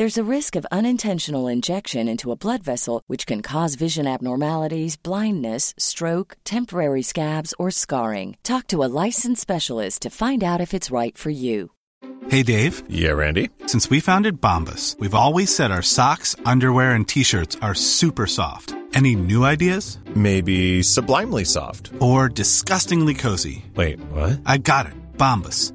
There's a risk of unintentional injection into a blood vessel, which can cause vision abnormalities, blindness, stroke, temporary scabs, or scarring. Talk to a licensed specialist to find out if it's right for you. Hey, Dave. Yeah, Randy. Since we founded Bombas, we've always said our socks, underwear, and t shirts are super soft. Any new ideas? Maybe sublimely soft. Or disgustingly cozy. Wait, what? I got it. Bombas.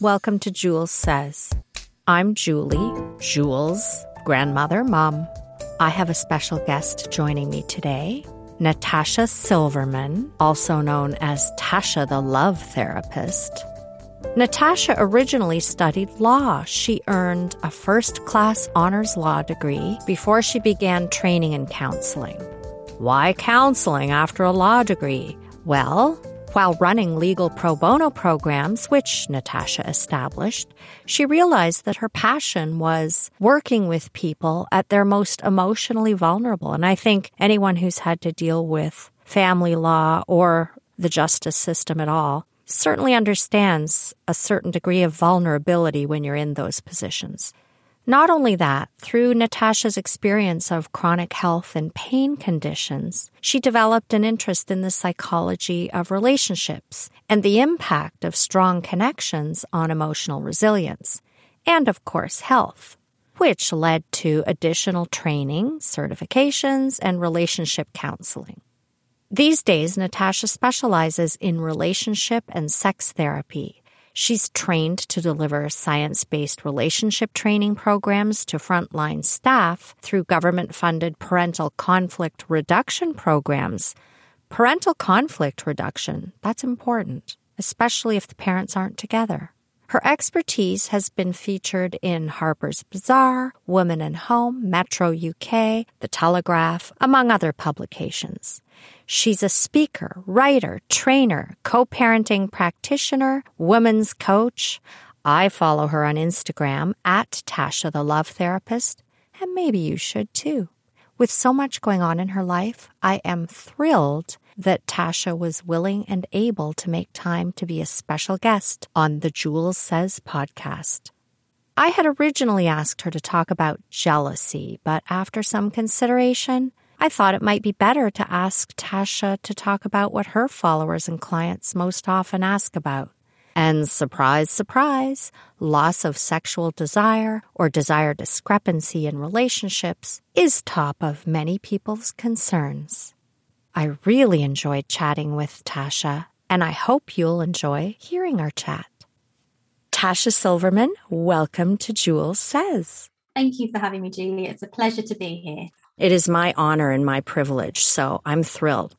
Welcome to Jules Says. I'm Julie, Jules' grandmother, mom. I have a special guest joining me today, Natasha Silverman, also known as Tasha the Love Therapist. Natasha originally studied law. She earned a first class honors law degree before she began training in counseling. Why counseling after a law degree? Well, while running legal pro bono programs, which Natasha established, she realized that her passion was working with people at their most emotionally vulnerable. And I think anyone who's had to deal with family law or the justice system at all certainly understands a certain degree of vulnerability when you're in those positions. Not only that, through Natasha's experience of chronic health and pain conditions, she developed an interest in the psychology of relationships and the impact of strong connections on emotional resilience, and of course, health, which led to additional training, certifications, and relationship counseling. These days, Natasha specializes in relationship and sex therapy She's trained to deliver science based relationship training programs to frontline staff through government funded parental conflict reduction programs. Parental conflict reduction, that's important, especially if the parents aren't together. Her expertise has been featured in Harper's Bazaar, Woman and Home, Metro UK, The Telegraph, among other publications. She's a speaker, writer, trainer, co parenting practitioner, women's coach. I follow her on Instagram at Tasha the Love Therapist, and maybe you should too. With so much going on in her life, I am thrilled that Tasha was willing and able to make time to be a special guest on the Jules Says podcast. I had originally asked her to talk about jealousy, but after some consideration, I thought it might be better to ask Tasha to talk about what her followers and clients most often ask about. And surprise, surprise, loss of sexual desire or desire discrepancy in relationships is top of many people's concerns. I really enjoyed chatting with Tasha, and I hope you'll enjoy hearing our chat. Tasha Silverman, welcome to Jules Says. Thank you for having me, Julie. It's a pleasure to be here. It is my honor and my privilege, so I'm thrilled.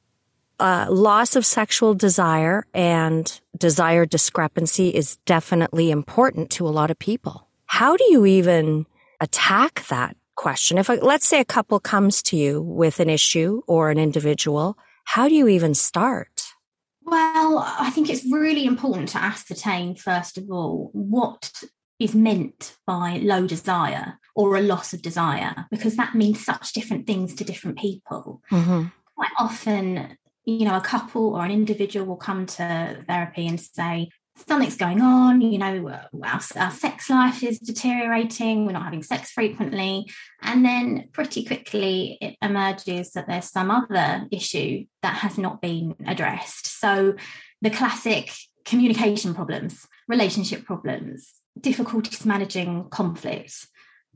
Uh, loss of sexual desire and desire discrepancy is definitely important to a lot of people. How do you even attack that question? If, let's say, a couple comes to you with an issue or an individual, how do you even start? Well, I think it's really important to ascertain, first of all, what is meant by low desire or a loss of desire, because that means such different things to different people. Mm-hmm. Quite often, you know, a couple or an individual will come to therapy and say, something's going on, you know, our, our sex life is deteriorating, we're not having sex frequently. And then pretty quickly it emerges that there's some other issue that has not been addressed. So the classic communication problems, relationship problems, difficulties managing conflict.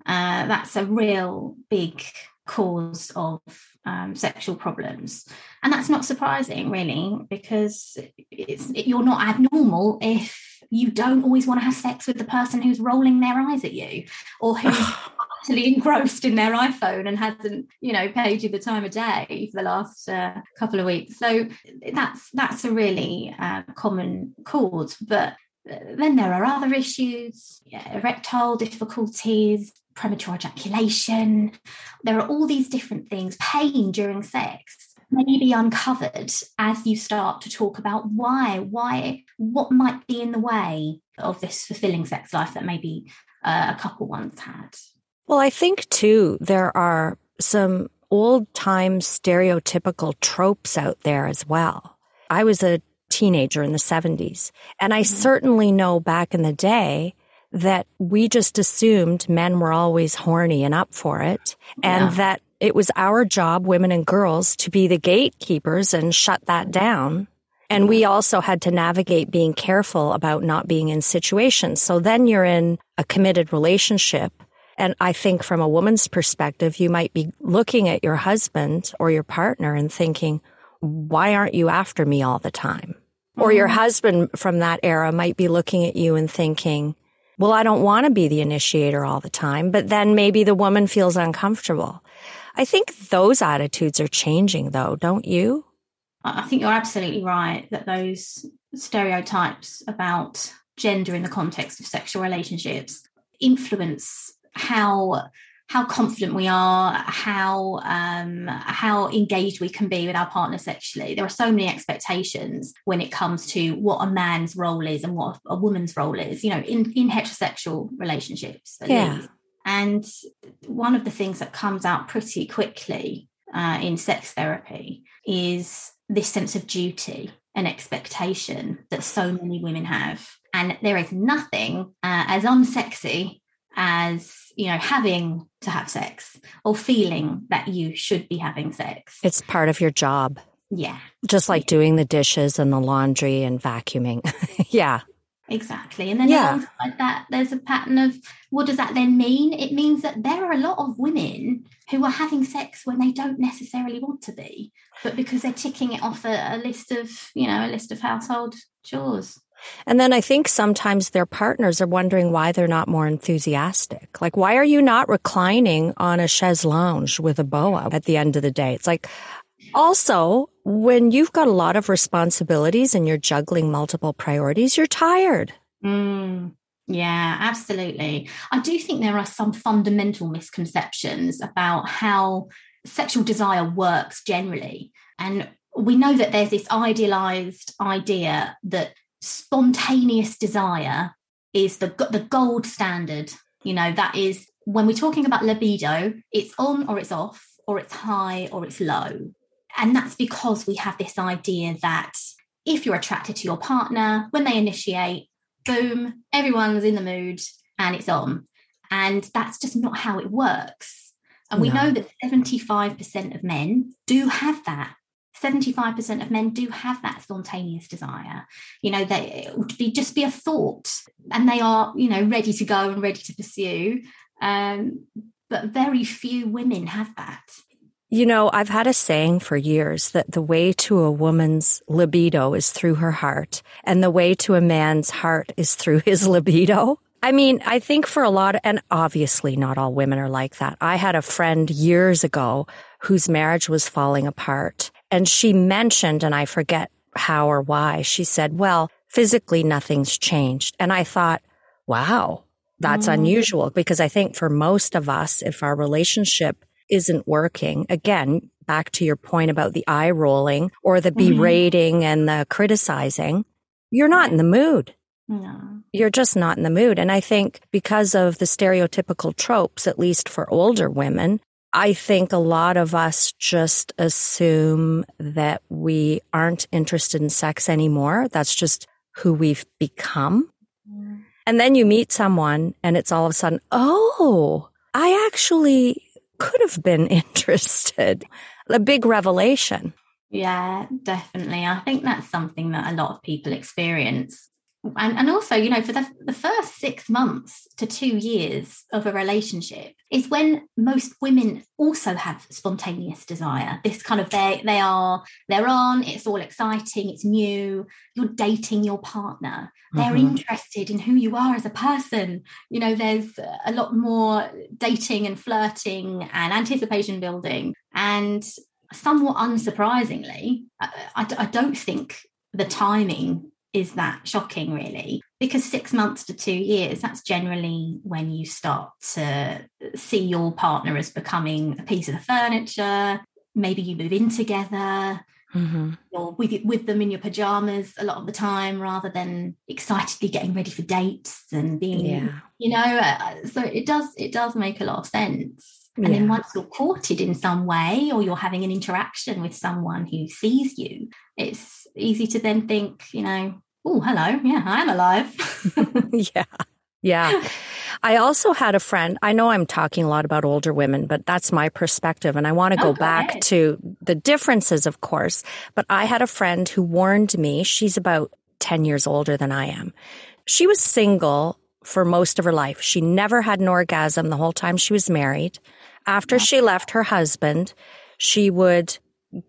Uh, that's a real big cause of um, sexual problems. And that's not surprising, really, because it's, it, you're not abnormal if you don't always want to have sex with the person who's rolling their eyes at you or who's utterly engrossed in their iPhone and hasn't, you know, paid you the time of day for the last uh, couple of weeks. So that's that's a really uh, common cause, but then there are other issues, yeah, erectile difficulties, premature ejaculation. There are all these different things, pain during sex may be uncovered as you start to talk about why, why, what might be in the way of this fulfilling sex life that maybe uh, a couple once had. Well, I think too, there are some old time stereotypical tropes out there as well. I was a teenager in the 70s, and I mm-hmm. certainly know back in the day that we just assumed men were always horny and up for it and yeah. that it was our job, women and girls, to be the gatekeepers and shut that down. And we also had to navigate being careful about not being in situations. So then you're in a committed relationship. And I think from a woman's perspective, you might be looking at your husband or your partner and thinking, why aren't you after me all the time? Or your mm-hmm. husband from that era might be looking at you and thinking, well, I don't want to be the initiator all the time, but then maybe the woman feels uncomfortable. I think those attitudes are changing though, don't you? I think you're absolutely right that those stereotypes about gender in the context of sexual relationships influence how how confident we are, how um, how engaged we can be with our partner sexually. There are so many expectations when it comes to what a man's role is and what a woman's role is. You know, in in heterosexual relationships, yeah. Least. And one of the things that comes out pretty quickly uh, in sex therapy is this sense of duty and expectation that so many women have. And there is nothing uh, as unsexy as you know having to have sex or feeling that you should be having sex. It's part of your job. Yeah. Just like doing the dishes and the laundry and vacuuming. Yeah. Exactly. And then yeah. alongside that there's a pattern of what does that then mean? It means that there are a lot of women who are having sex when they don't necessarily want to be but because they're ticking it off a, a list of you know a list of household chores and then I think sometimes their partners are wondering why they're not more enthusiastic. Like, why are you not reclining on a chaise lounge with a boa at the end of the day? It's like, also, when you've got a lot of responsibilities and you're juggling multiple priorities, you're tired. Mm, yeah, absolutely. I do think there are some fundamental misconceptions about how sexual desire works generally. And we know that there's this idealized idea that spontaneous desire is the the gold standard. You know that is when we're talking about libido it's on or it's off or it's high or it's low. And that's because we have this idea that if you're attracted to your partner when they initiate boom everyone's in the mood and it's on. And that's just not how it works. And we no. know that 75% of men do have that 75% of men do have that spontaneous desire. You know, they it would be just be a thought and they are, you know, ready to go and ready to pursue. Um, but very few women have that. You know, I've had a saying for years that the way to a woman's libido is through her heart, and the way to a man's heart is through his libido. I mean, I think for a lot, of, and obviously not all women are like that. I had a friend years ago whose marriage was falling apart and she mentioned, and I forget how or why, she said, well, physically nothing's changed. And I thought, wow, that's mm. unusual because I think for most of us, if our relationship isn't working, again, back to your point about the eye rolling or the Mhm. berating and the criticizing, you're not in the mood. No. You're just not in the mood. And I think because of the stereotypical tropes, at least for older women, I think a lot of us just assume that we aren't interested in sex anymore. That's just who we've become. Mm. And then you meet someone and it's all of a sudden, oh, I actually could have been interested. A big revelation. Yeah, definitely. I think that's something that a lot of people experience. And, and also, you know, for the, the first six months to two years of a relationship is when most women also have spontaneous desire. This kind of they they are they're on, it's all exciting, it's new, you're dating your partner, they're Mhm. interested in who you are as a person. You know, there's a lot more dating and flirting and anticipation building. And somewhat unsurprisingly, I, I- I don't think the timing is that shocking, really, because six months to two years, that's generally when you start to see your partner as becoming a piece of the furniture. Maybe you move in together Mhm. or with with them in your pajamas a lot of the time rather than excitedly getting ready for dates and being Yeah. you know uh, so it does it does make a lot of sense and then once you're courted in some way or you're having an interaction with someone who sees you it's easy to then think you know oh hello yeah i'm alive yeah. Yeah. I also had a friend. I know I'm talking a lot about older women, but that's my perspective. And I want to Oh, go go back ahead. to the differences, of course. But I had a friend who warned me. She's about 10 years older than I am. She was single for most of her life. She never had an orgasm the whole time she was married. After she left her husband, she would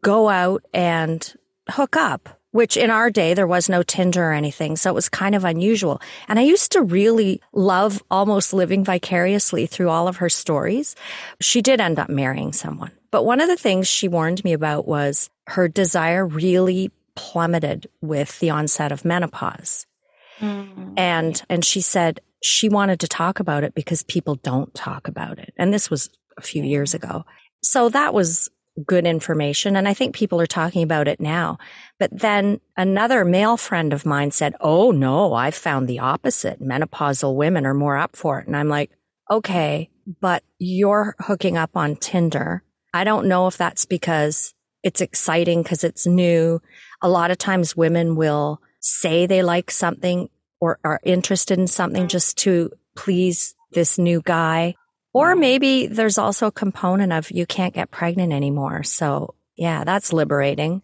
go out and hook up, which in our day, there was no Tinder or anything. So it was kind of unusual. And I used to really love almost living vicariously through all of her stories. She did end up marrying someone. But one of the things she warned me about was her desire really plummeted with the onset of menopause. Mm. And, and she said she wanted to talk about it because people don't talk about it. And this was a few years ago. So that was good information. And I think people are talking about it now. But then another male friend of mine said, Oh no, I've found the opposite. Menopausal women are more up for it. And I'm like, okay, but you're hooking up on Tinder. I don't know if that's because it's exciting because it's new. A lot of times women will say they like something or are interested in something just to please this new guy. Or maybe there's also a component of you can't get pregnant anymore. So yeah, that's liberating.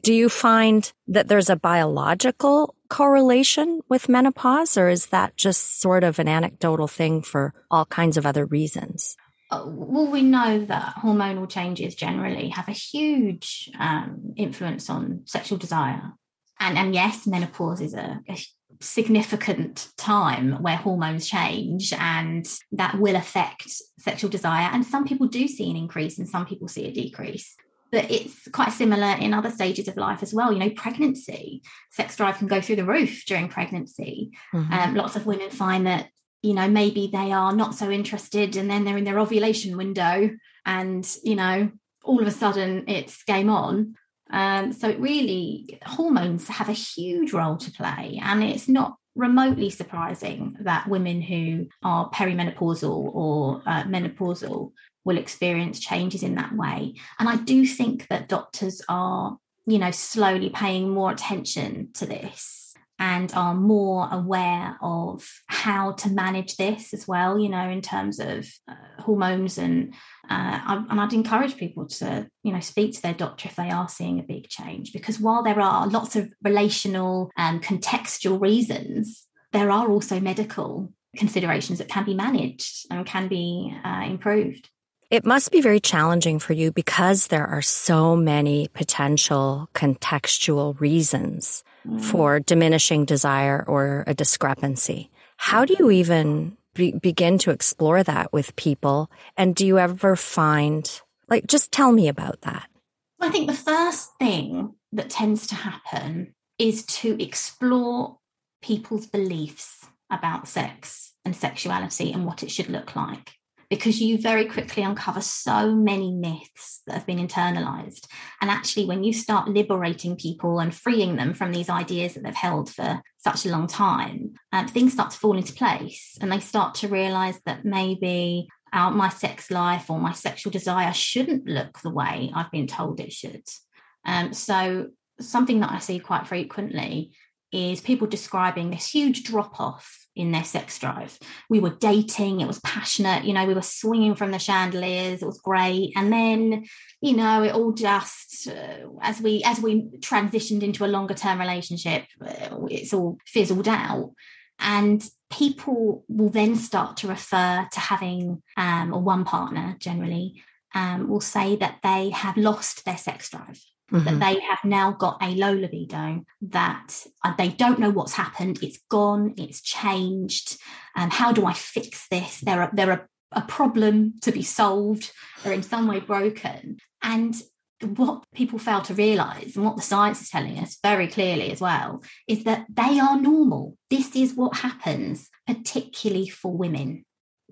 Do you find that there's a biological correlation with menopause or is that just sort of an anecdotal thing for all kinds of other reasons? Uh, well, we know that hormonal changes generally have a huge um, influence on sexual desire. And, and yes, menopause is a, a significant time where hormones change and that will affect sexual desire. And some people do see an increase and some people see a decrease. But it's quite similar in other stages of life as well. You know, pregnancy, sex drive can go through the roof during pregnancy. Mm-hmm. Um, lots of women find that you know maybe they are not so interested and then they're in their ovulation window and you know all of a sudden it's game on um, so it really hormones have a huge role to play and it's not remotely surprising that women who are perimenopausal or uh, menopausal will experience changes in that way. And i do think that doctors are you know slowly paying more attention to this and are more aware of how to manage this as well, you know, in terms of uh, hormones. And uh, and I'd encourage people to, you know, speak to their doctor if they are seeing a big change, because while there are lots of relational and contextual reasons, there are also medical considerations that can be managed and can be uh, improved. It must be very challenging for you because there are so many potential contextual reasons Mm. for diminishing desire or a discrepancy. How do you even be- begin to explore that with people? And do you ever find, like, just tell me about that? I think the first thing that tends to happen is to explore people's beliefs about sex and sexuality and what it should look like. Because you very quickly uncover so many myths that have been internalized. And actually, when you start liberating people and freeing them from these ideas that they've held for such a long time, um, things start to fall into place and they start to realize that maybe our, my sex life or my sexual desire shouldn't look the way I've been told it should. Um, so, something that I see quite frequently is people describing this huge drop off in their sex drive. We were dating, it was passionate, you know, we were swinging from the chandeliers, it was great. And then, you know, it all just uh, as we as we transitioned into a longer term relationship, uh, it's all fizzled out. And people will then start to refer to having um, or one partner generally um, will say that they have lost their sex drive mm-hmm. that they have now got a low libido, that uh, they don't know what's happened. It's gone, it's changed. Um, how do I fix this? They're a, they're a, a problem to be solved. They're in some way broken. And what people fail to realize and what the science is telling us very clearly as well is that they are normal. This is what happens, particularly for women.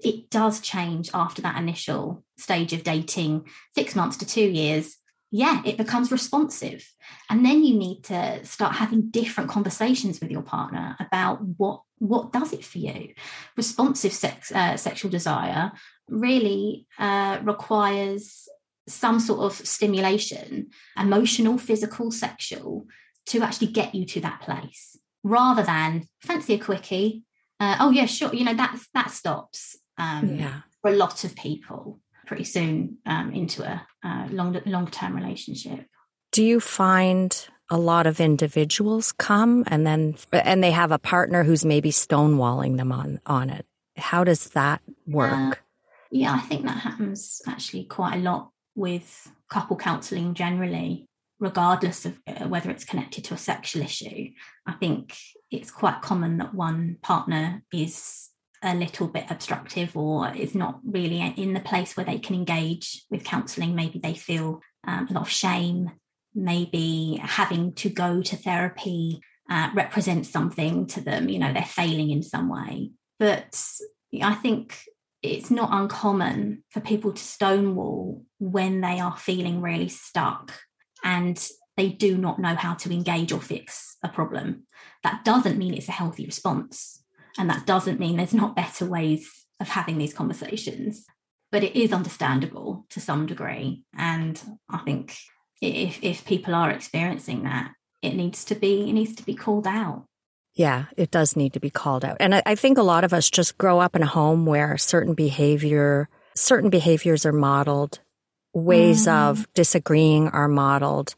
It does change after that initial stage of dating, six months to two years yeah, it becomes responsive. And then you need to start having different conversations with your partner about what what does it for you. Responsive sex, uh, sexual desire really uh, requires some sort of stimulation, emotional, physical, sexual, to actually get you to that place, rather than fancy a quickie. Uh, oh yeah, sure. You know that that stops um, yeah. for a lot of people pretty soon um, into a uh, long long term relationship. Do you find a lot of individuals come and then and they have a partner who's maybe stonewalling them on on it? How does that work? Uh, yeah, I think that happens actually quite a lot with couple counselling generally, regardless of uh, whether it's connected to a sexual issue. I think it's quite common that one partner is a little bit obstructive or is not really in the place where they can engage with counselling. Maybe they feel um, a lot of shame. Maybe having to go to therapy uh, represents something to them. You know, they're failing in some way. But I think it's not uncommon for people to stonewall when they are feeling really stuck and they do not know how to engage or fix a problem. That doesn't mean it's a healthy response and that doesn't mean there's not better ways of having these conversations, but it is understandable to some degree. And I think if, if people are experiencing that, it needs to be it needs to be called out. Yeah, it does need to be called out. And I, I think a lot of us just grow up in a home where certain behavior certain behaviors are modeled ways mm. of disagreeing are modeled.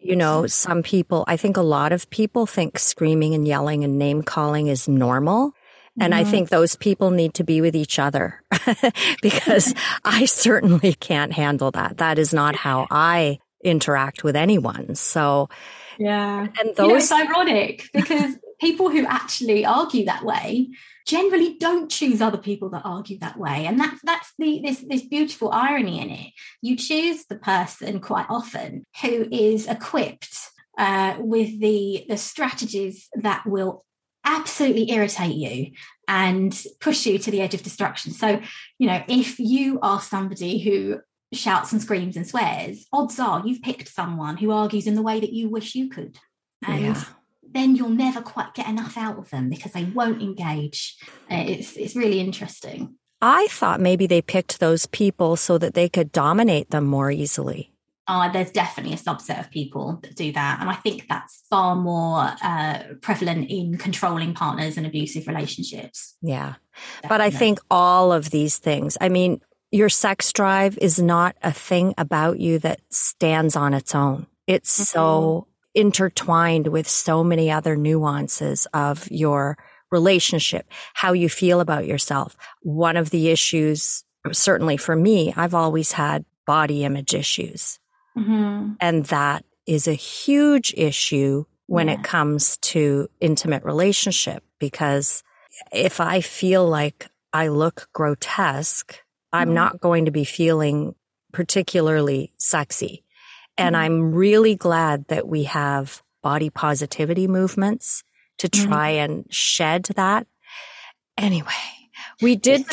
You know, some people, I think a lot of people think screaming and yelling and name calling is normal. And I think those people need to be with each other because I certainly can't handle that. That is not how I interact with anyone. So, yeah. And those. You know, it's ironic because people who actually argue that way generally don't choose other people that argue that way. And that's that's the this this beautiful irony in it. You choose the person quite often who is equipped uh, with the the strategies that will absolutely irritate you and push you to the edge of destruction. So you know if you are somebody who shouts and screams and swears odds are you've picked someone who argues in the way that you wish you could. And yeah then you'll never quite get enough out of them because they won't engage. Uh, it's it's really interesting. I thought maybe they picked those people so that they could dominate them more easily. Uh, there's definitely a subset of people that do that. And I think that's far more uh, prevalent in controlling partners and abusive relationships. Yeah. Definitely. But I think all of these things, I mean, your sex drive is not a thing about you that stands on its own. It's mm-hmm. so intertwined with so many other nuances of your relationship, how you feel about yourself. One of the issues, certainly for me, I've always had body image issues. Mm-hmm. And that is a huge issue when yeah. it comes to intimate relationship because if I feel like I look grotesque, I'm mm-hmm. not going to be feeling particularly sexy. And mm-hmm. I'm really glad that we have body positivity movements to mm-hmm. try mm-hmm. and shed that. Anyway, we did.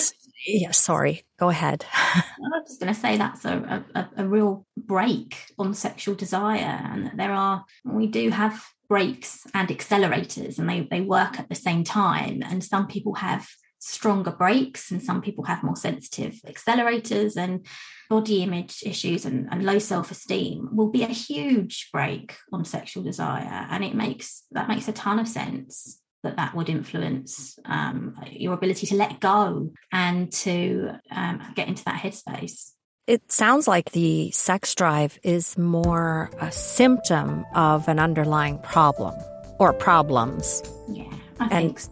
Yeah, sorry. Go ahead. I was just going to say that's a, a, a real brake on sexual desire, and that there are, we do have brakes and accelerators, and they, they work at the same time. And some people have stronger brakes, and some people have more sensitive accelerators, and body image issues and, and low self-esteem will be a huge brake on sexual desire. And it makes that makes a ton of sense that that would influence um, your ability to let go and to um, get into that headspace. It sounds like the sex drive is more a symptom of an underlying problem or problems. Yeah, I and, think so.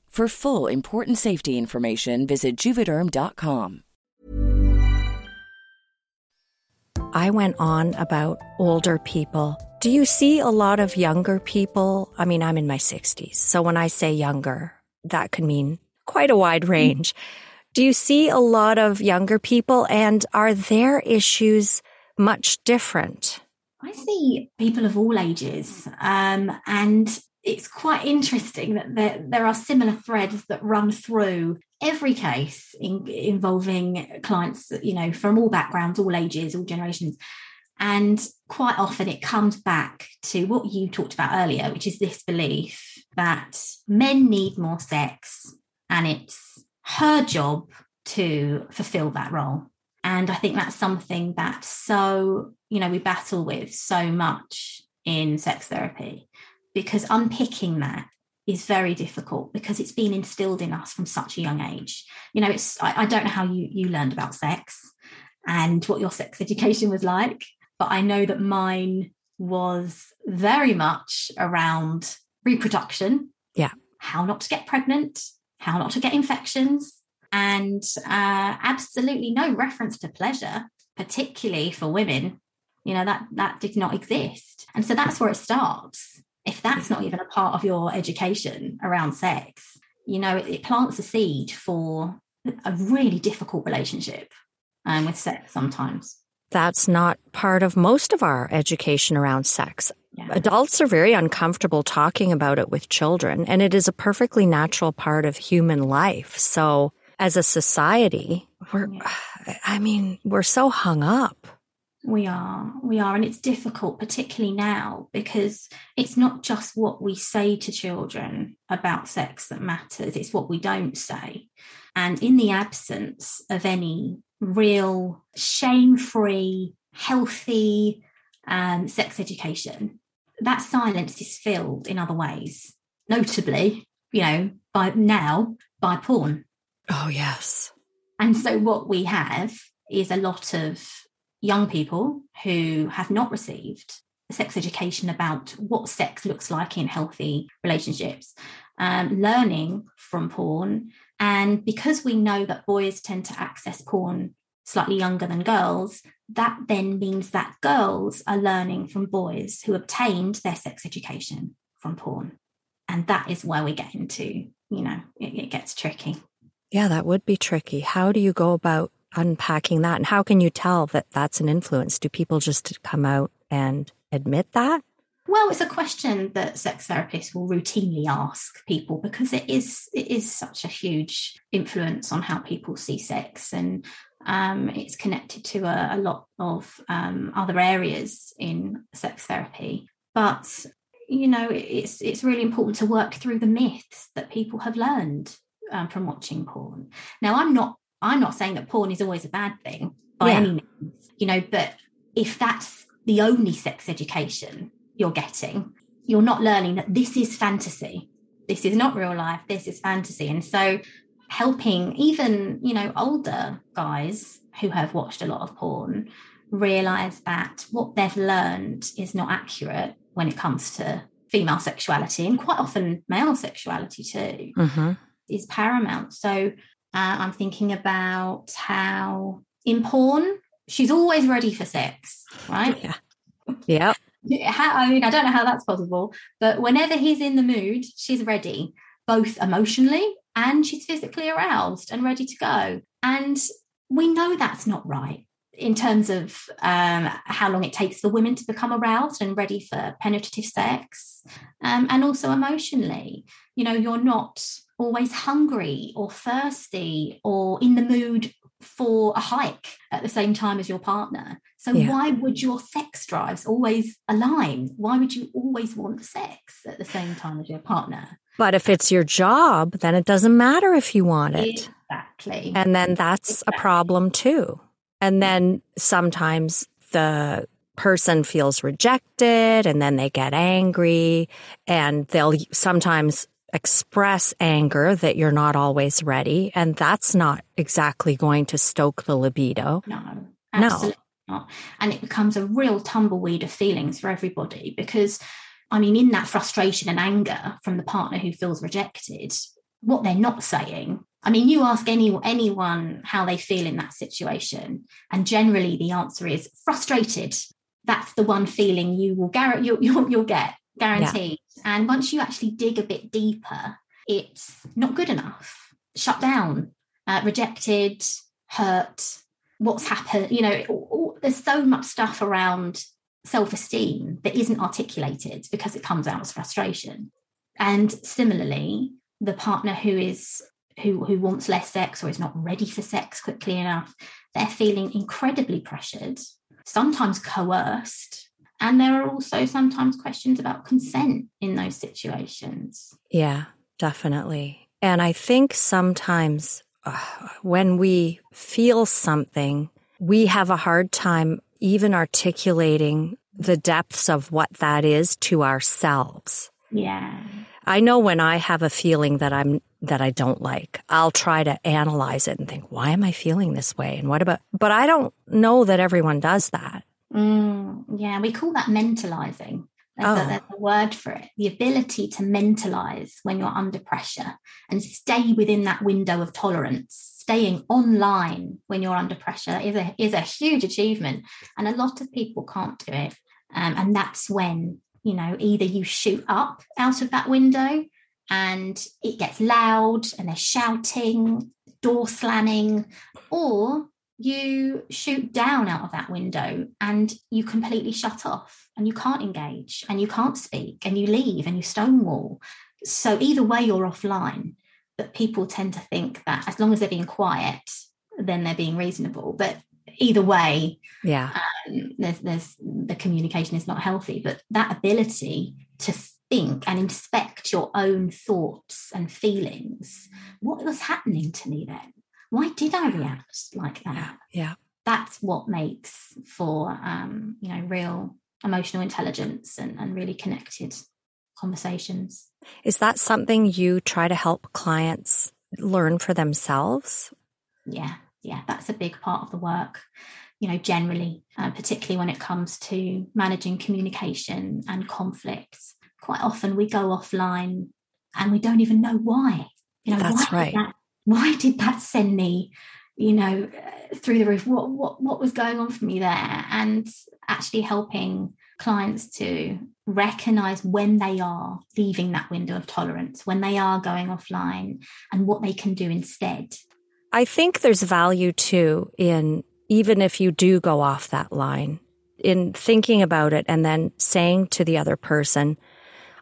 For full important safety information, visit juvederm.com. I went on about older people. Do you see a lot of younger people? I mean, I'm in my 60s. So when I say younger, that could mean quite a wide range. Do you see a lot of younger people and are their issues much different? I see people of all ages. Um, and it's quite interesting that there, there are similar threads that run through every case in, involving clients, you know, from all backgrounds, all ages, all generations. And quite often it comes back to what you talked about earlier, which is this belief that men need more sex and it's her job to fulfill that role. And I think that's something that so, you know, we battle with so much in sex therapy because unpicking that is very difficult because it's been instilled in us from such a young age. You know, it's I, I, don't know how you you learned about sex and what your sex education was like, but I know that mine was very much around reproduction. Yeah. How not to get pregnant, how not to get infections, and uh, absolutely no reference to pleasure, particularly for women. You know that that did not exist, and so that's where it starts if that's not even a part of your education around sex, you know, it, it plants a seed for a really difficult relationship um, with sex sometimes. That's not part of most of our education around sex. Yeah. Adults are very uncomfortable talking about it with children, and it is a perfectly natural part of human life. So, as a society, we're, yeah. I mean, we're so hung up we are, we are. And it's difficult, particularly now, because it's not just what we say to children about sex that matters, it's what we don't say. And in the absence of any real shame free, healthy um, sex education, that silence is filled in other ways, notably, you know, by now by porn. Oh, yes. And so what we have is a lot of young people who have not received sex education about what sex looks like in healthy relationships, um, learning from porn. And because we know that boys tend to access porn slightly younger than girls, that then means that girls are learning from boys who obtained their sex education from porn. And that is where we get into, you know, it, it gets tricky. Yeah, that would be tricky. How do you go about unpacking that? And how can you tell that that's an influence? Do people just come out and admit that? Well, it's a question that sex therapists will routinely ask people because it is it is such a huge influence on how people see sex, and um, it's connected to a, a lot of um, other areas in sex therapy. But you know, it's it's really important to work through the myths that people have learned um, from watching porn. Now, I'm not I'm not saying that porn is always a bad thing by yeah. any means, you know, but if that's the only sex education you're getting, you're not learning that this is fantasy. This is not real life. This is fantasy. And so helping even, you know, older guys who have watched a lot of porn realize that what they've learned is not accurate when it comes to female sexuality and quite often male sexuality too mm-hmm. is paramount. So uh, I'm thinking about how in porn, she's always ready for sex, right? Yeah. Yeah. How, I mean, I don't know how that's possible, but whenever he's in the mood, she's ready, both emotionally and she's physically aroused and ready to go. And we know that's not right in terms of um, how long it takes for women to become aroused and ready for penetrative sex, um, and also emotionally. You know, you're not always hungry or thirsty or in the mood for a hike at the same time as your partner. So yeah. why would your sex drives always align? Why would you always want sex at the same time as your partner? But if it's your job, then it doesn't matter if you want it. Exactly. And then that's exactly. a problem too. And then sometimes the person feels rejected and then they get angry and they'll sometimes express anger that you're not always ready. And that's not exactly going to stoke the libido. No, absolutely no. not. And it becomes a real tumbleweed of feelings for everybody because, I mean, in that frustration and anger from the partner who feels rejected, what they're not saying. I mean, you ask any anyone how they feel in that situation, and generally the answer is frustrated. That's the one feeling you will gar- you'll, you'll, you'll get guaranteed. Yeah. And once you actually dig a bit deeper, it's not good enough, shut down, uh, rejected, hurt. What's happened? You know, all, there's so much stuff around self esteem that isn't articulated because it comes out as frustration. And similarly, the partner who is who who wants less sex or is not ready for sex quickly enough, they're feeling incredibly pressured, sometimes coerced, and there are also sometimes questions about consent in those situations. Yeah, definitely. And I think sometimes uh, when we feel something, we have a hard time even articulating the depths of what that is to ourselves. Yeah. I know when I have a feeling that I'm that I don't like, I'll try to analyze it and think, why am I feeling this way? And what about but I don't know that everyone does that. Mm, yeah, we call that mentalizing. There's, oh. a, there's, a, word for it. The ability to mentalize when you're under pressure and stay within that window of tolerance. Staying online when you're under pressure is a is a huge achievement, and a lot of people can't do it. Um, and that's when you know either you shoot up out of that window and it gets loud and they're shouting, door slamming, or you shoot down out of that window and you completely shut off and you can't engage and you can't speak and you leave and you stonewall. So either way, you're offline. But people tend to think that as long as they're being quiet, then they're being reasonable. But either way, yeah, um, there's there's the communication is not healthy. But that ability to think and inspect your own thoughts and feelings, what was happening to me then? Why did I react like that? Yeah. That's what makes for um, you know, real emotional intelligence and, and really connected conversations. Is that something you try to help clients learn for themselves? Yeah, yeah, that's a big part of the work. You know, generally, uh, particularly when it comes to managing communication and conflicts, quite often we go offline and we don't even know why. You know, that's right. That, why did that send me you know, through the roof. What what what was going on for me there? And actually helping clients to recognize when they are leaving that window of tolerance, when they are going offline, and what they can do instead. I think there's value too in even if you do go off that line, in thinking about it and then saying to the other person,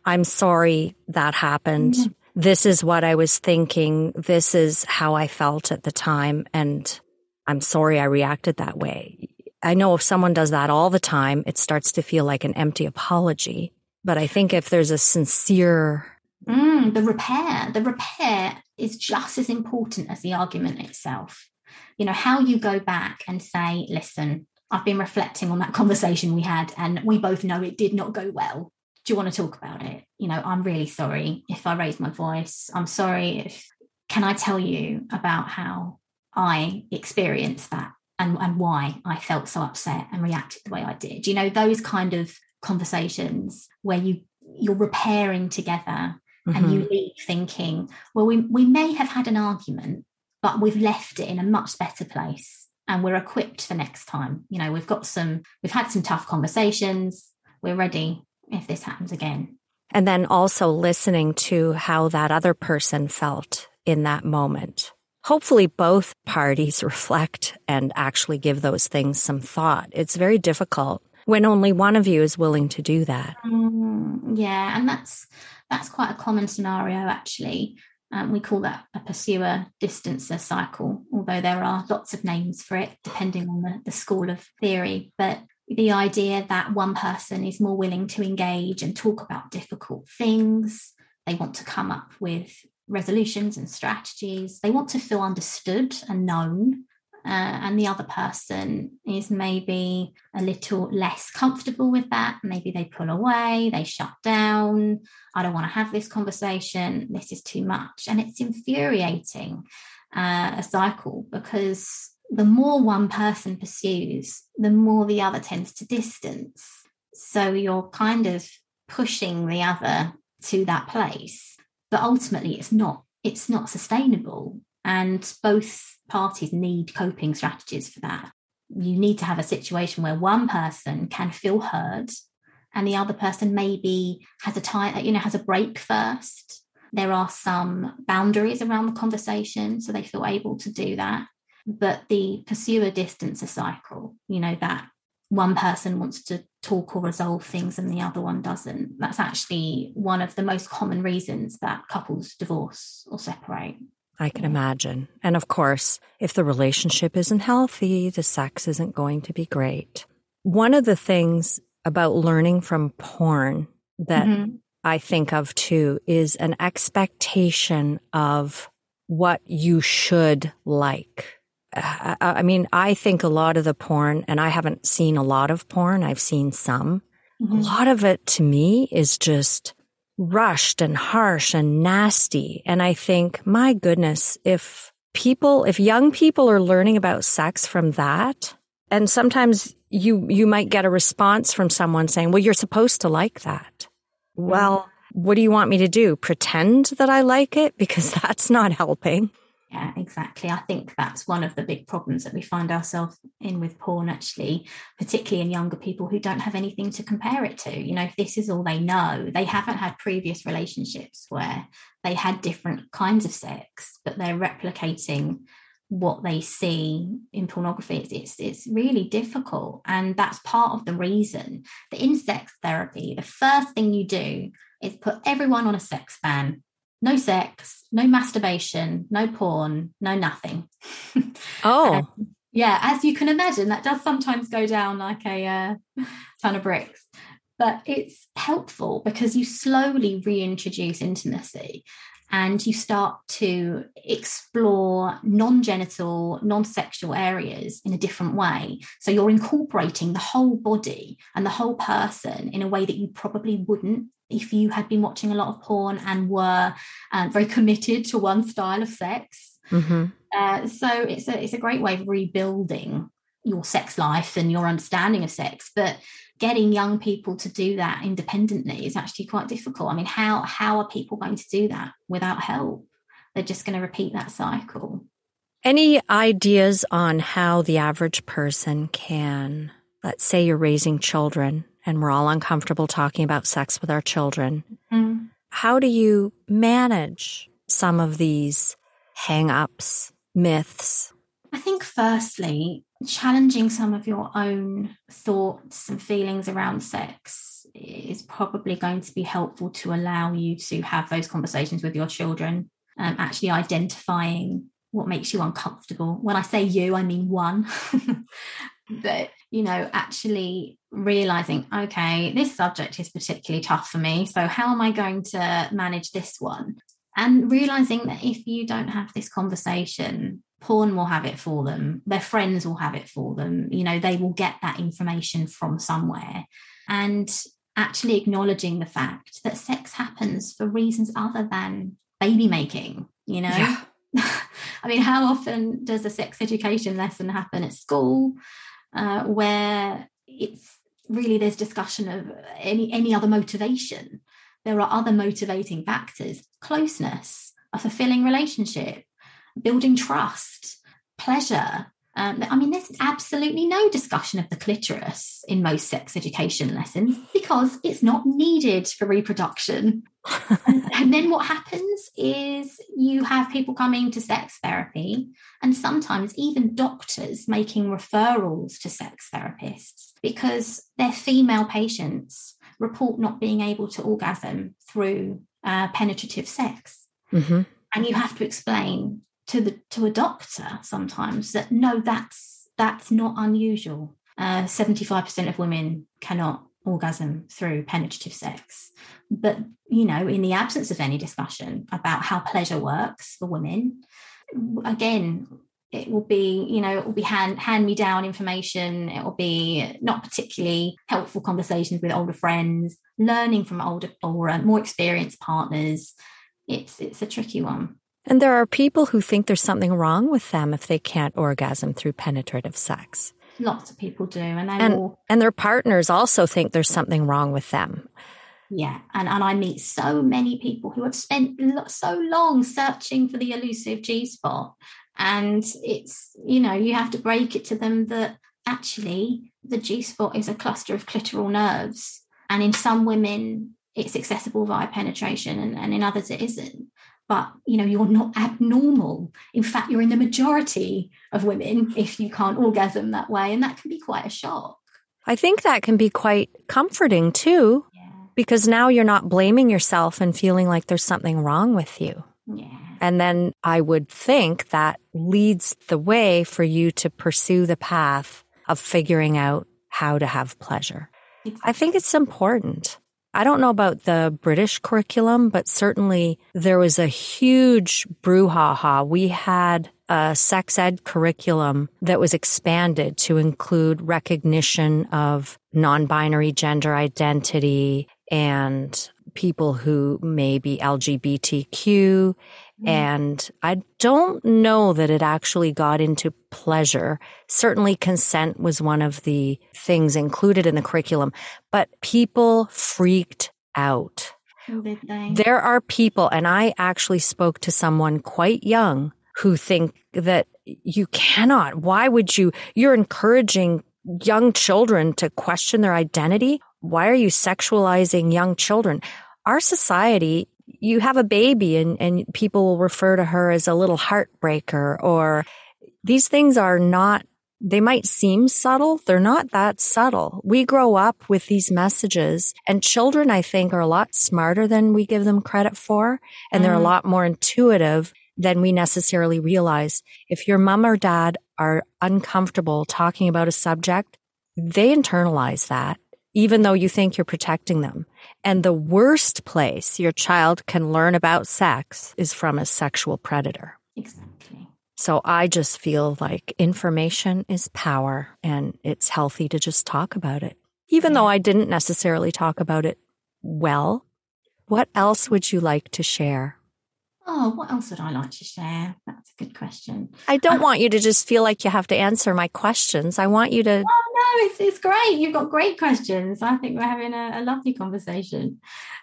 I'm sorry that happened. Mm-hmm. This is what I was thinking. This is how I felt at the time. And I'm sorry I reacted that way. I know if someone does that all the time, it starts to feel like an empty apology. But I think if there's a sincere. Mm, the repair, the repair is just as important as the argument itself. You know, how you go back and say, listen, I've been reflecting on that conversation we had, and we both know it did not go well. Do you want to talk about it? You know, I'm really sorry if I raised my voice. I'm sorry if, can I tell you about how I experienced that and, and why I felt so upset and reacted the way I did? You know, those kind of conversations where you you're repairing together mm-hmm. and you mm-hmm. leave thinking, well, we, we may have had an argument, but we've left it in a much better place and we're equipped for next time. You know, we've got some, we've had some tough conversations. We're ready if this happens again. And then also listening to how that other person felt in that moment. Hopefully, both parties reflect and actually give those things some thought. It's very difficult when only one of you is willing to do that. Mm, yeah, and that's that's quite a common scenario actually. Um, we call that a pursuer distancer cycle, although there are lots of names for it depending on the, the school of theory. But the idea that one person is more willing to engage and talk about difficult things, they want to come up with resolutions and strategies, they want to feel understood and known uh, and the other person is maybe a little less comfortable with that. Maybe they pull away, they shut down. I don't want to have this conversation. This is too much. And it's infuriating uh, a cycle because the more one person pursues, the more the other tends to distance. So you're kind of pushing the other to that place. But ultimately, it's not. It's not sustainable and both parties need coping strategies for that. You need to have a situation where one person can feel heard and the other person maybe has a time, you know, has a break first. There are some boundaries around the conversation, so they feel able to do that. But the pursuer distancer cycle, you know, that one person wants to talk or resolve things and the other one doesn't. That's actually one of the most common reasons that couples divorce or separate. I can imagine. And of course, if the relationship isn't healthy, the sex isn't going to be great. One of the things about learning from porn that mm-hmm. I think of too is an expectation of what you should like. I, I mean, I think a lot of the porn, and I haven't seen a lot of porn, I've seen some. Mm-hmm. A lot of it to me is just rushed and harsh and nasty. And I think, my goodness, if people, if young people are learning about sex from that, and sometimes you, you might get a response from someone saying, well, you're supposed to like that. Well, what do you want me to do? Pretend that I like it? Because that's not helping. Yeah, exactly. I think that's one of the big problems that we find ourselves in with porn, actually, particularly in younger people who don't have anything to compare it to. You know, if this is all they know, they haven't had previous relationships where they had different kinds of sex, but they're replicating what they see in pornography it's, it's it's really difficult and that's part of the reason that in sex therapy the first thing you do is put everyone on a sex ban no sex, no masturbation, no porn, no nothing. Oh. um, yeah, as you can imagine, that does sometimes go down like a uh, ton of bricks. But it's helpful because you slowly reintroduce intimacy and you start to explore non genital, non sexual areas in a different way. So you're incorporating the whole body and the whole person in a way that you probably wouldn't if you had been watching a lot of porn and were uh, very committed to one style of sex. Mm-hmm. Uh, so it's a it's a great way of rebuilding your sex life and your understanding of sex. But getting young people to do that independently is actually quite difficult. I mean, how how are people going to do that without help? They're just going to repeat that cycle. Any ideas on how the average person can, let's say you're raising children and we're all uncomfortable talking about sex with our children. Mm. How do you manage some of these hang ups, myths? I think, firstly, challenging some of your own thoughts and feelings around sex is probably going to be helpful to allow you to have those conversations with your children, um, actually identifying what makes you uncomfortable. When I say you, I mean one. but, you know, actually realizing, okay, this subject is particularly tough for me. So, how am I going to manage this one? And realizing that if you don't have this conversation, porn will have it for them, their friends will have it for them. You know, they will get that information from somewhere. And actually acknowledging the fact that sex happens for reasons other than baby making, you know? Yeah. I mean, how often does a sex education lesson happen at school uh, where it's really there's discussion of any any other motivation? There are other motivating factors: closeness, a fulfilling relationship, building trust, pleasure. Um, I mean, there's absolutely no discussion of the clitoris in most sex education lessons because it's not needed for reproduction. and, and then what happens is you have people coming to sex therapy, and sometimes even doctors making referrals to sex therapists because their female patients report not being able to orgasm through uh, penetrative sex. Mm-hmm. And you have to explain to the to a doctor sometimes that no, that's that's not unusual. Uh, 75% of women cannot orgasm through penetrative sex. But, you know, in the absence of any discussion about how pleasure works for women, again, it will be, you know, it will be hand hand me down information. It will be not particularly helpful conversations with older friends, learning from older or uh, more experienced partners. It's it's a tricky one. And there are people who think there's something wrong with them if they can't orgasm through penetrative sex. Lots of people do, and and, will... and their partners also think there's something wrong with them. Yeah, and and I meet so many people who have spent so long searching for the elusive G spot, and it's you know you have to break it to them that actually the G spot is a cluster of clitoral nerves, and in some women it's accessible via penetration, and, and in others it isn't but you know you're not abnormal in fact you're in the majority of women if you can't orgasm that way and that can be quite a shock i think that can be quite comforting too yeah. because now you're not blaming yourself and feeling like there's something wrong with you yeah. and then i would think that leads the way for you to pursue the path of figuring out how to have pleasure exactly. i think it's important I don't know about the British curriculum, but certainly there was a huge brouhaha. We had a sex ed curriculum that was expanded to include recognition of non-binary gender identity and people who may be LGBTQ Mm. And I don't know that it actually got into pleasure. Certainly consent was one of the things included in the curriculum, but people freaked out. There are people, and I actually spoke to someone quite young who think that you cannot. Why would you? You're encouraging young children to question their identity. Why are you sexualizing young children? Our society you have a baby and, and people will refer to her as a little heartbreaker or these things are not they might seem subtle. They're not that subtle. We grow up with these messages and children, I think, are a lot smarter than we give them credit for. And mm. they're a mm-hmm. lot more intuitive than we necessarily realize. If your mom or dad are uncomfortable talking about a subject, they internalize that even though you think you're protecting them. And the worst place your child can learn about sex is from a sexual predator. Exactly. So I just feel like information is power and it's healthy to just talk about it. Even yeah. though I didn't necessarily talk about it well, what else would you like to share? Oh, what else would I like to share? That's a good question. I don't um, want you to just feel like you have to answer my questions. I want you to. It's, it's great. You've got great questions. I think we're having a, a lovely conversation.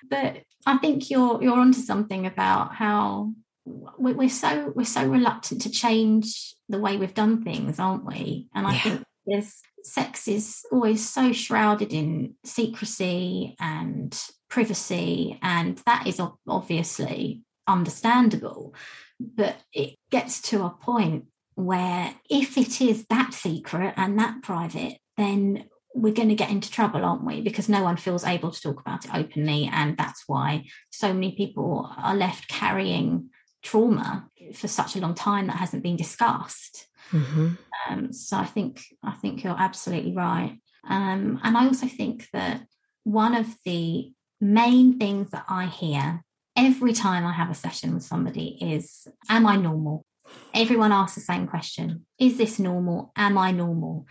But I think you're you're onto something about how we're so we're so reluctant to change the way we've done things, aren't we? And I yeah. think there's sex is always so shrouded in secrecy and privacy, and that is obviously understandable. But it gets to a point where if it is that secret and that private, then we're going to get into trouble, aren't we? Because no one feels able to talk about it openly. And that's why so many people are left carrying trauma for such a long time that hasn't been discussed. Mm-hmm. Um, so I think I think you're absolutely right. Um, and I also think that one of the main things that I hear every time I have a session with somebody is, "Am I normal?" Everyone asks the same question: "Is this normal? Am I normal?"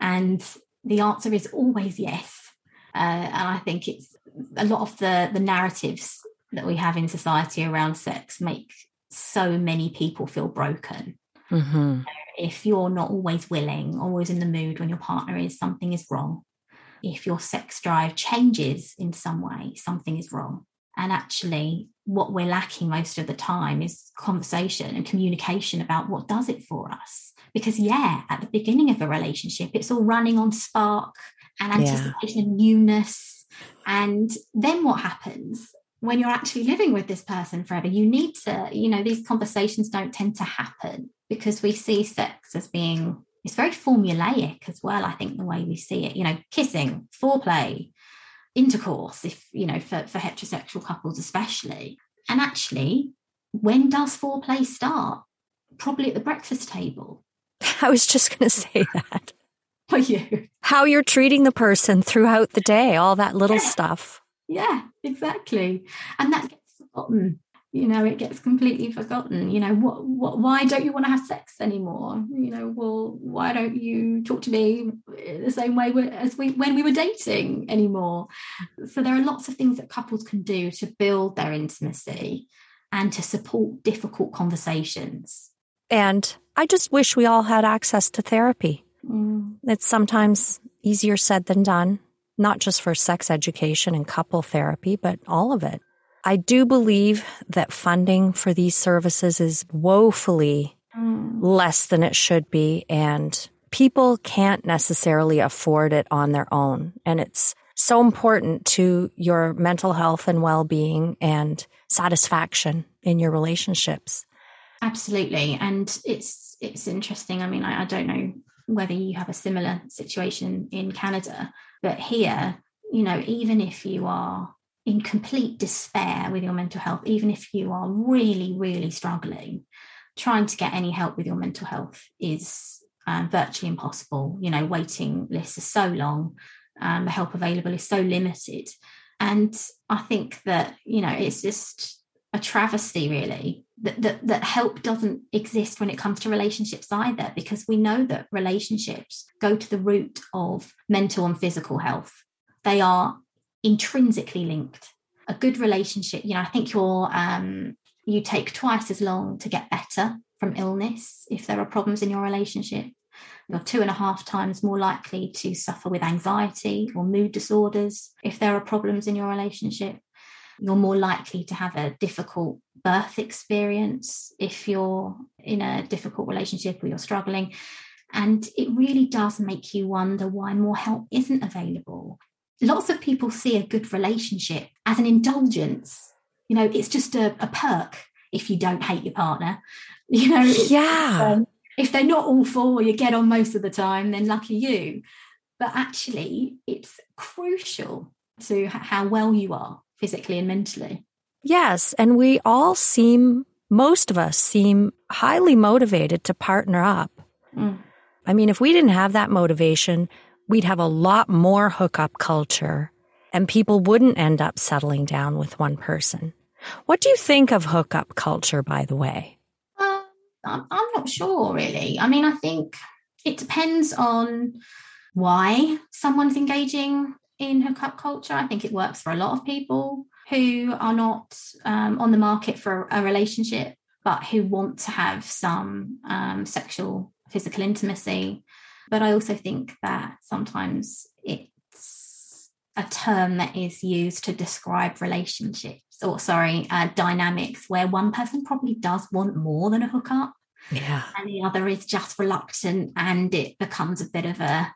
And the answer is always yes. Uh, and I think it's a lot of the the narratives that we have in society around sex make so many people feel broken. Mm-hmm. If you're not always willing, always in the mood when your partner is, something is wrong. If your sex drive changes in some way, something is wrong. And actually, what we're lacking most of the time is conversation and communication about what does it for us. Because, yeah, at the beginning of a relationship, it's all running on spark and anticipation yeah. and newness. And then what happens? when you're actually living with this person forever you need to you know these conversations don't tend to happen because we see sex as being it's very formulaic as well i think the way we see it you know kissing foreplay intercourse if you know for, for heterosexual couples especially and actually when does foreplay start probably at the breakfast table i was just going to say that for you how you're treating the person throughout the day all that little yeah. stuff yeah, exactly. And that gets forgotten. You know, it gets completely forgotten. You know, what, what, why don't you want to have sex anymore? You know, well, why don't you talk to me the same way as we when we were dating anymore? So there are lots of things that couples can do to build their intimacy and to support difficult conversations. And I just wish we all had access to therapy. Mm. It's sometimes easier said than done not just for sex education and couple therapy, but all of it. I do believe that funding for these services is woefully mm. less than it should be, and people can't necessarily afford it on their own. And it's so important to your mental health and well being and satisfaction in your relationships. Absolutely. And it's it's interesting. I mean, I, I don't know whether you have a similar situation in Canada, but here, you know, even if you are in complete despair with your mental health, even if you are really, really struggling, trying to get any help with your mental health is um, virtually impossible. You know, waiting lists are so long, um, the help available is so limited. And I think that, you know, it's just a travesty, really, that, that, that help doesn't exist when it comes to relationships either, because we know that relationships go to the root of mental and physical health. They are intrinsically linked. A good relationship, you know, I think you're um, you take twice as long to get better from illness if there are problems in your relationship. You're two and a half times more likely to suffer with anxiety or mood disorders if there are problems in your relationship you're more likely to have a difficult birth experience if you're in a difficult relationship or you're struggling. And it really does make you wonder why more help isn't available. Lots of people see a good relationship as an indulgence. You know, it's just a, a perk if you don't hate your partner. You know, yeah. Um, if they're not all for you get on most of the time, then lucky you. But actually, it's crucial to how well you are physically and mentally. Yes. And we all seem, most of us seem highly motivated to partner up. Mm. I mean, if we didn't have that motivation, we'd have a lot more hookup culture and people wouldn't end up settling down with one person. What do you think of hookup culture, by the way? Uh, I'm not sure, really. I mean, I think it depends on why someone's engaging in hookup culture. I think it works for a lot of people who are not um, on the market for a relationship, but who want to have some um, sexual, physical intimacy. But I also think that sometimes it's a term that is used to describe relationships or sorry uh, dynamics where one person probably does want more than a hookup yeah. and the other is just reluctant and it becomes a bit of a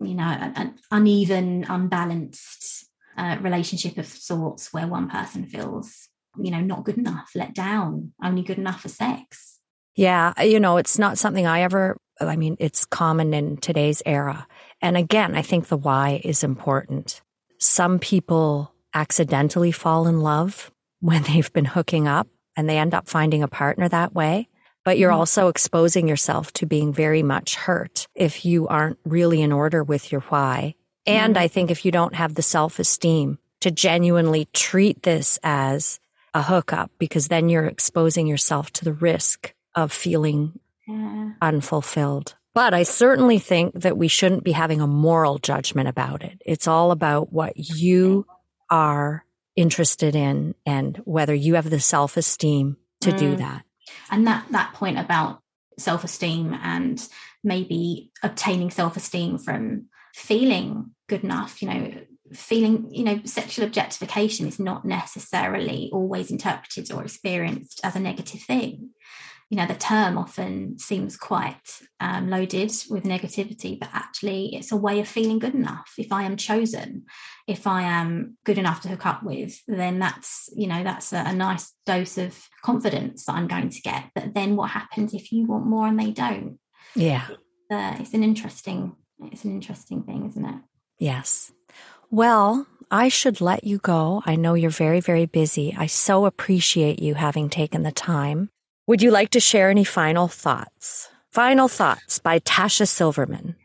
you know an, uneven unbalanced uh, relationship of sorts where one person feels you know not good enough let down only good enough for sex. Yeah you know it's not something i ever i mean it's common in today's era and again i think the why is important some people accidentally fall in love when they've been hooking up and they end up finding a partner that way but you're Mm-hmm. also exposing yourself to being very much hurt if you aren't really in order with your why. And Mm-hmm. I think if you don't have the self esteem to genuinely treat this as a hookup, because then you're exposing yourself to the risk of feeling yeah unfulfilled. But I certainly think that we shouldn't be having a moral judgment about it. It's all about what you are interested in and whether you have the self esteem to do Mm. that. and that that point about self-esteem and maybe obtaining self-esteem from feeling good enough you know feeling you know sexual objectification is not necessarily always interpreted or experienced as a negative thing you know the term often seems quite um, loaded with negativity but actually it's a way of feeling good enough if i am chosen if i am good enough to hook up with then that's you know that's a, a nice dose of confidence that i'm going to get but then what happens if you want more and they don't Yeah. uh, it's an interesting it's an interesting thing isn't it Yes. Well, I should let you go. I know you're very, very busy. I so appreciate you having taken the time. Would you like to share any final thoughts? Final thoughts by Tasha Silverman.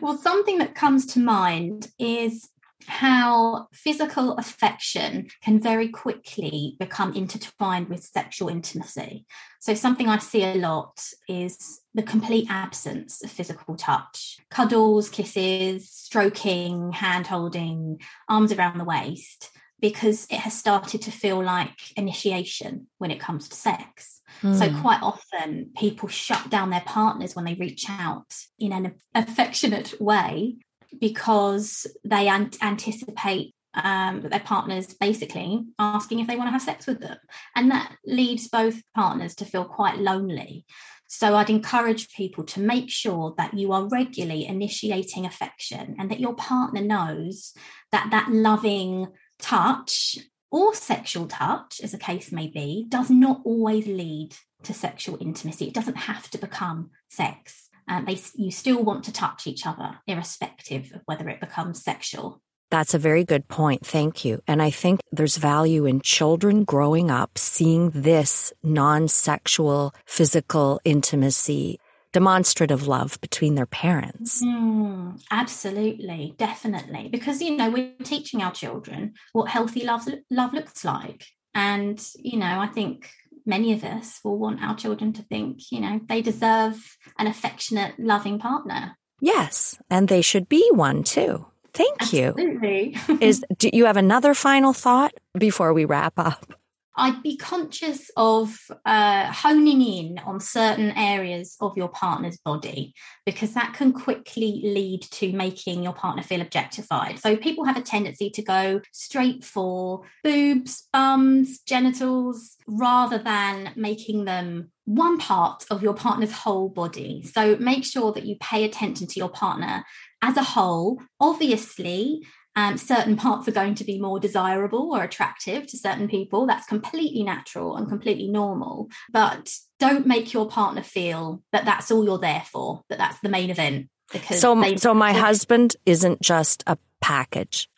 Well, something that comes to mind is how physical affection can very quickly become intertwined with sexual intimacy. So, something I see a lot is the complete absence of physical touch cuddles, kisses, stroking, hand holding, arms around the waist, because it has started to feel like initiation when it comes to sex. So Hmm. quite often people shut down their partners when they reach out in an affectionate way because they an- anticipate um, that their partners basically asking if they want to have sex with them, and that leaves both partners to feel quite lonely. So I'd encourage people to make sure that you are regularly initiating affection and that your partner knows that that loving touch or sexual touch, as the case may be, does not always lead to sexual intimacy. It doesn't have to become sex. And they, you still want to touch each other, irrespective of whether it becomes sexual. That's a very good point. Thank you. And I think there's value in children growing up seeing this non sexual physical intimacy, demonstrative love between their parents. Mm, absolutely, definitely. Because, you know, we're teaching our children what healthy love, love looks like. And, you know, I think many of us will want our children to think, you know, they deserve an affectionate, loving partner. Yes. And they should be one too. Thank you. Absolutely. Is do you have another final thought before we wrap up? I'd be conscious of uh, honing in on certain areas of your partner's body because that can quickly lead to making your partner feel objectified. So people have a tendency to go straight for boobs, bums, genitals, rather than making them one part of your partner's whole body. So make sure that you pay attention to your partner as a whole. Obviously, um, certain parts are going to be more desirable or attractive to certain people. That's completely natural and completely normal. But don't make your partner feel that that's all you're there for, that that's the main event. Because So they- so my husband isn't just a package.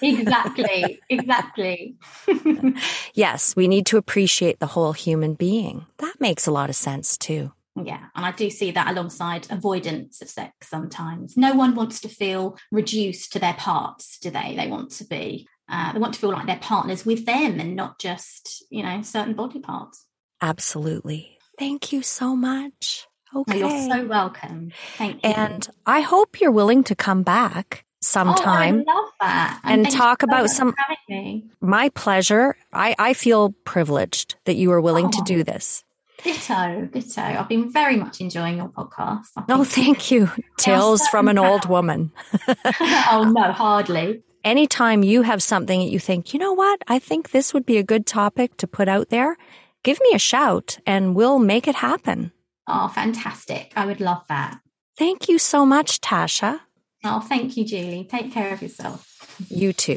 exactly, exactly. Yes, we need to appreciate the whole human being. That makes a lot of sense too. Yeah, and I do see that alongside avoidance of sex sometimes. No one wants to feel reduced to their parts, do they? They want to be, uh, they want to feel like their partners with them and not just, you know, certain body parts. Absolutely. Thank you so much. Oh, Okay. You're so welcome. Thank you. and I hope you're willing to come back sometime. Oh, I love that. And thank talk about some- having me. My pleasure. I, I feel privileged that you are willing to Oh. do this. Ditto, ditto. I've been very much enjoying your podcast. Oh, thank you. Tales from an old woman. oh no, hardly. anytime you have something that you think, you know what, I think this would be a good topic to put out there, give me a shout and we'll make it happen. Oh, fantastic. I would love that. Thank you so much, Tasha. Oh, thank you, Julie. Take care of yourself. You too.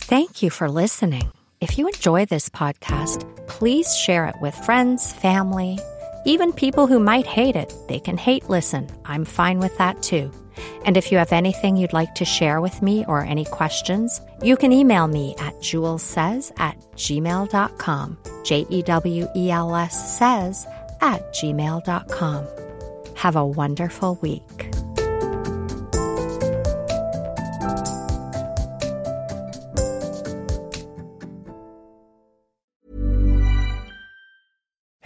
Thank you for listening. If you enjoy this podcast, please share it with friends, family, even people who might hate it. They can hate listen. I'm fine with that too. And if you have anything you'd like to share with me or any questions, you can email me at jewelsays at gmail.com. J E W E L S says at gmail.com. Have a wonderful week.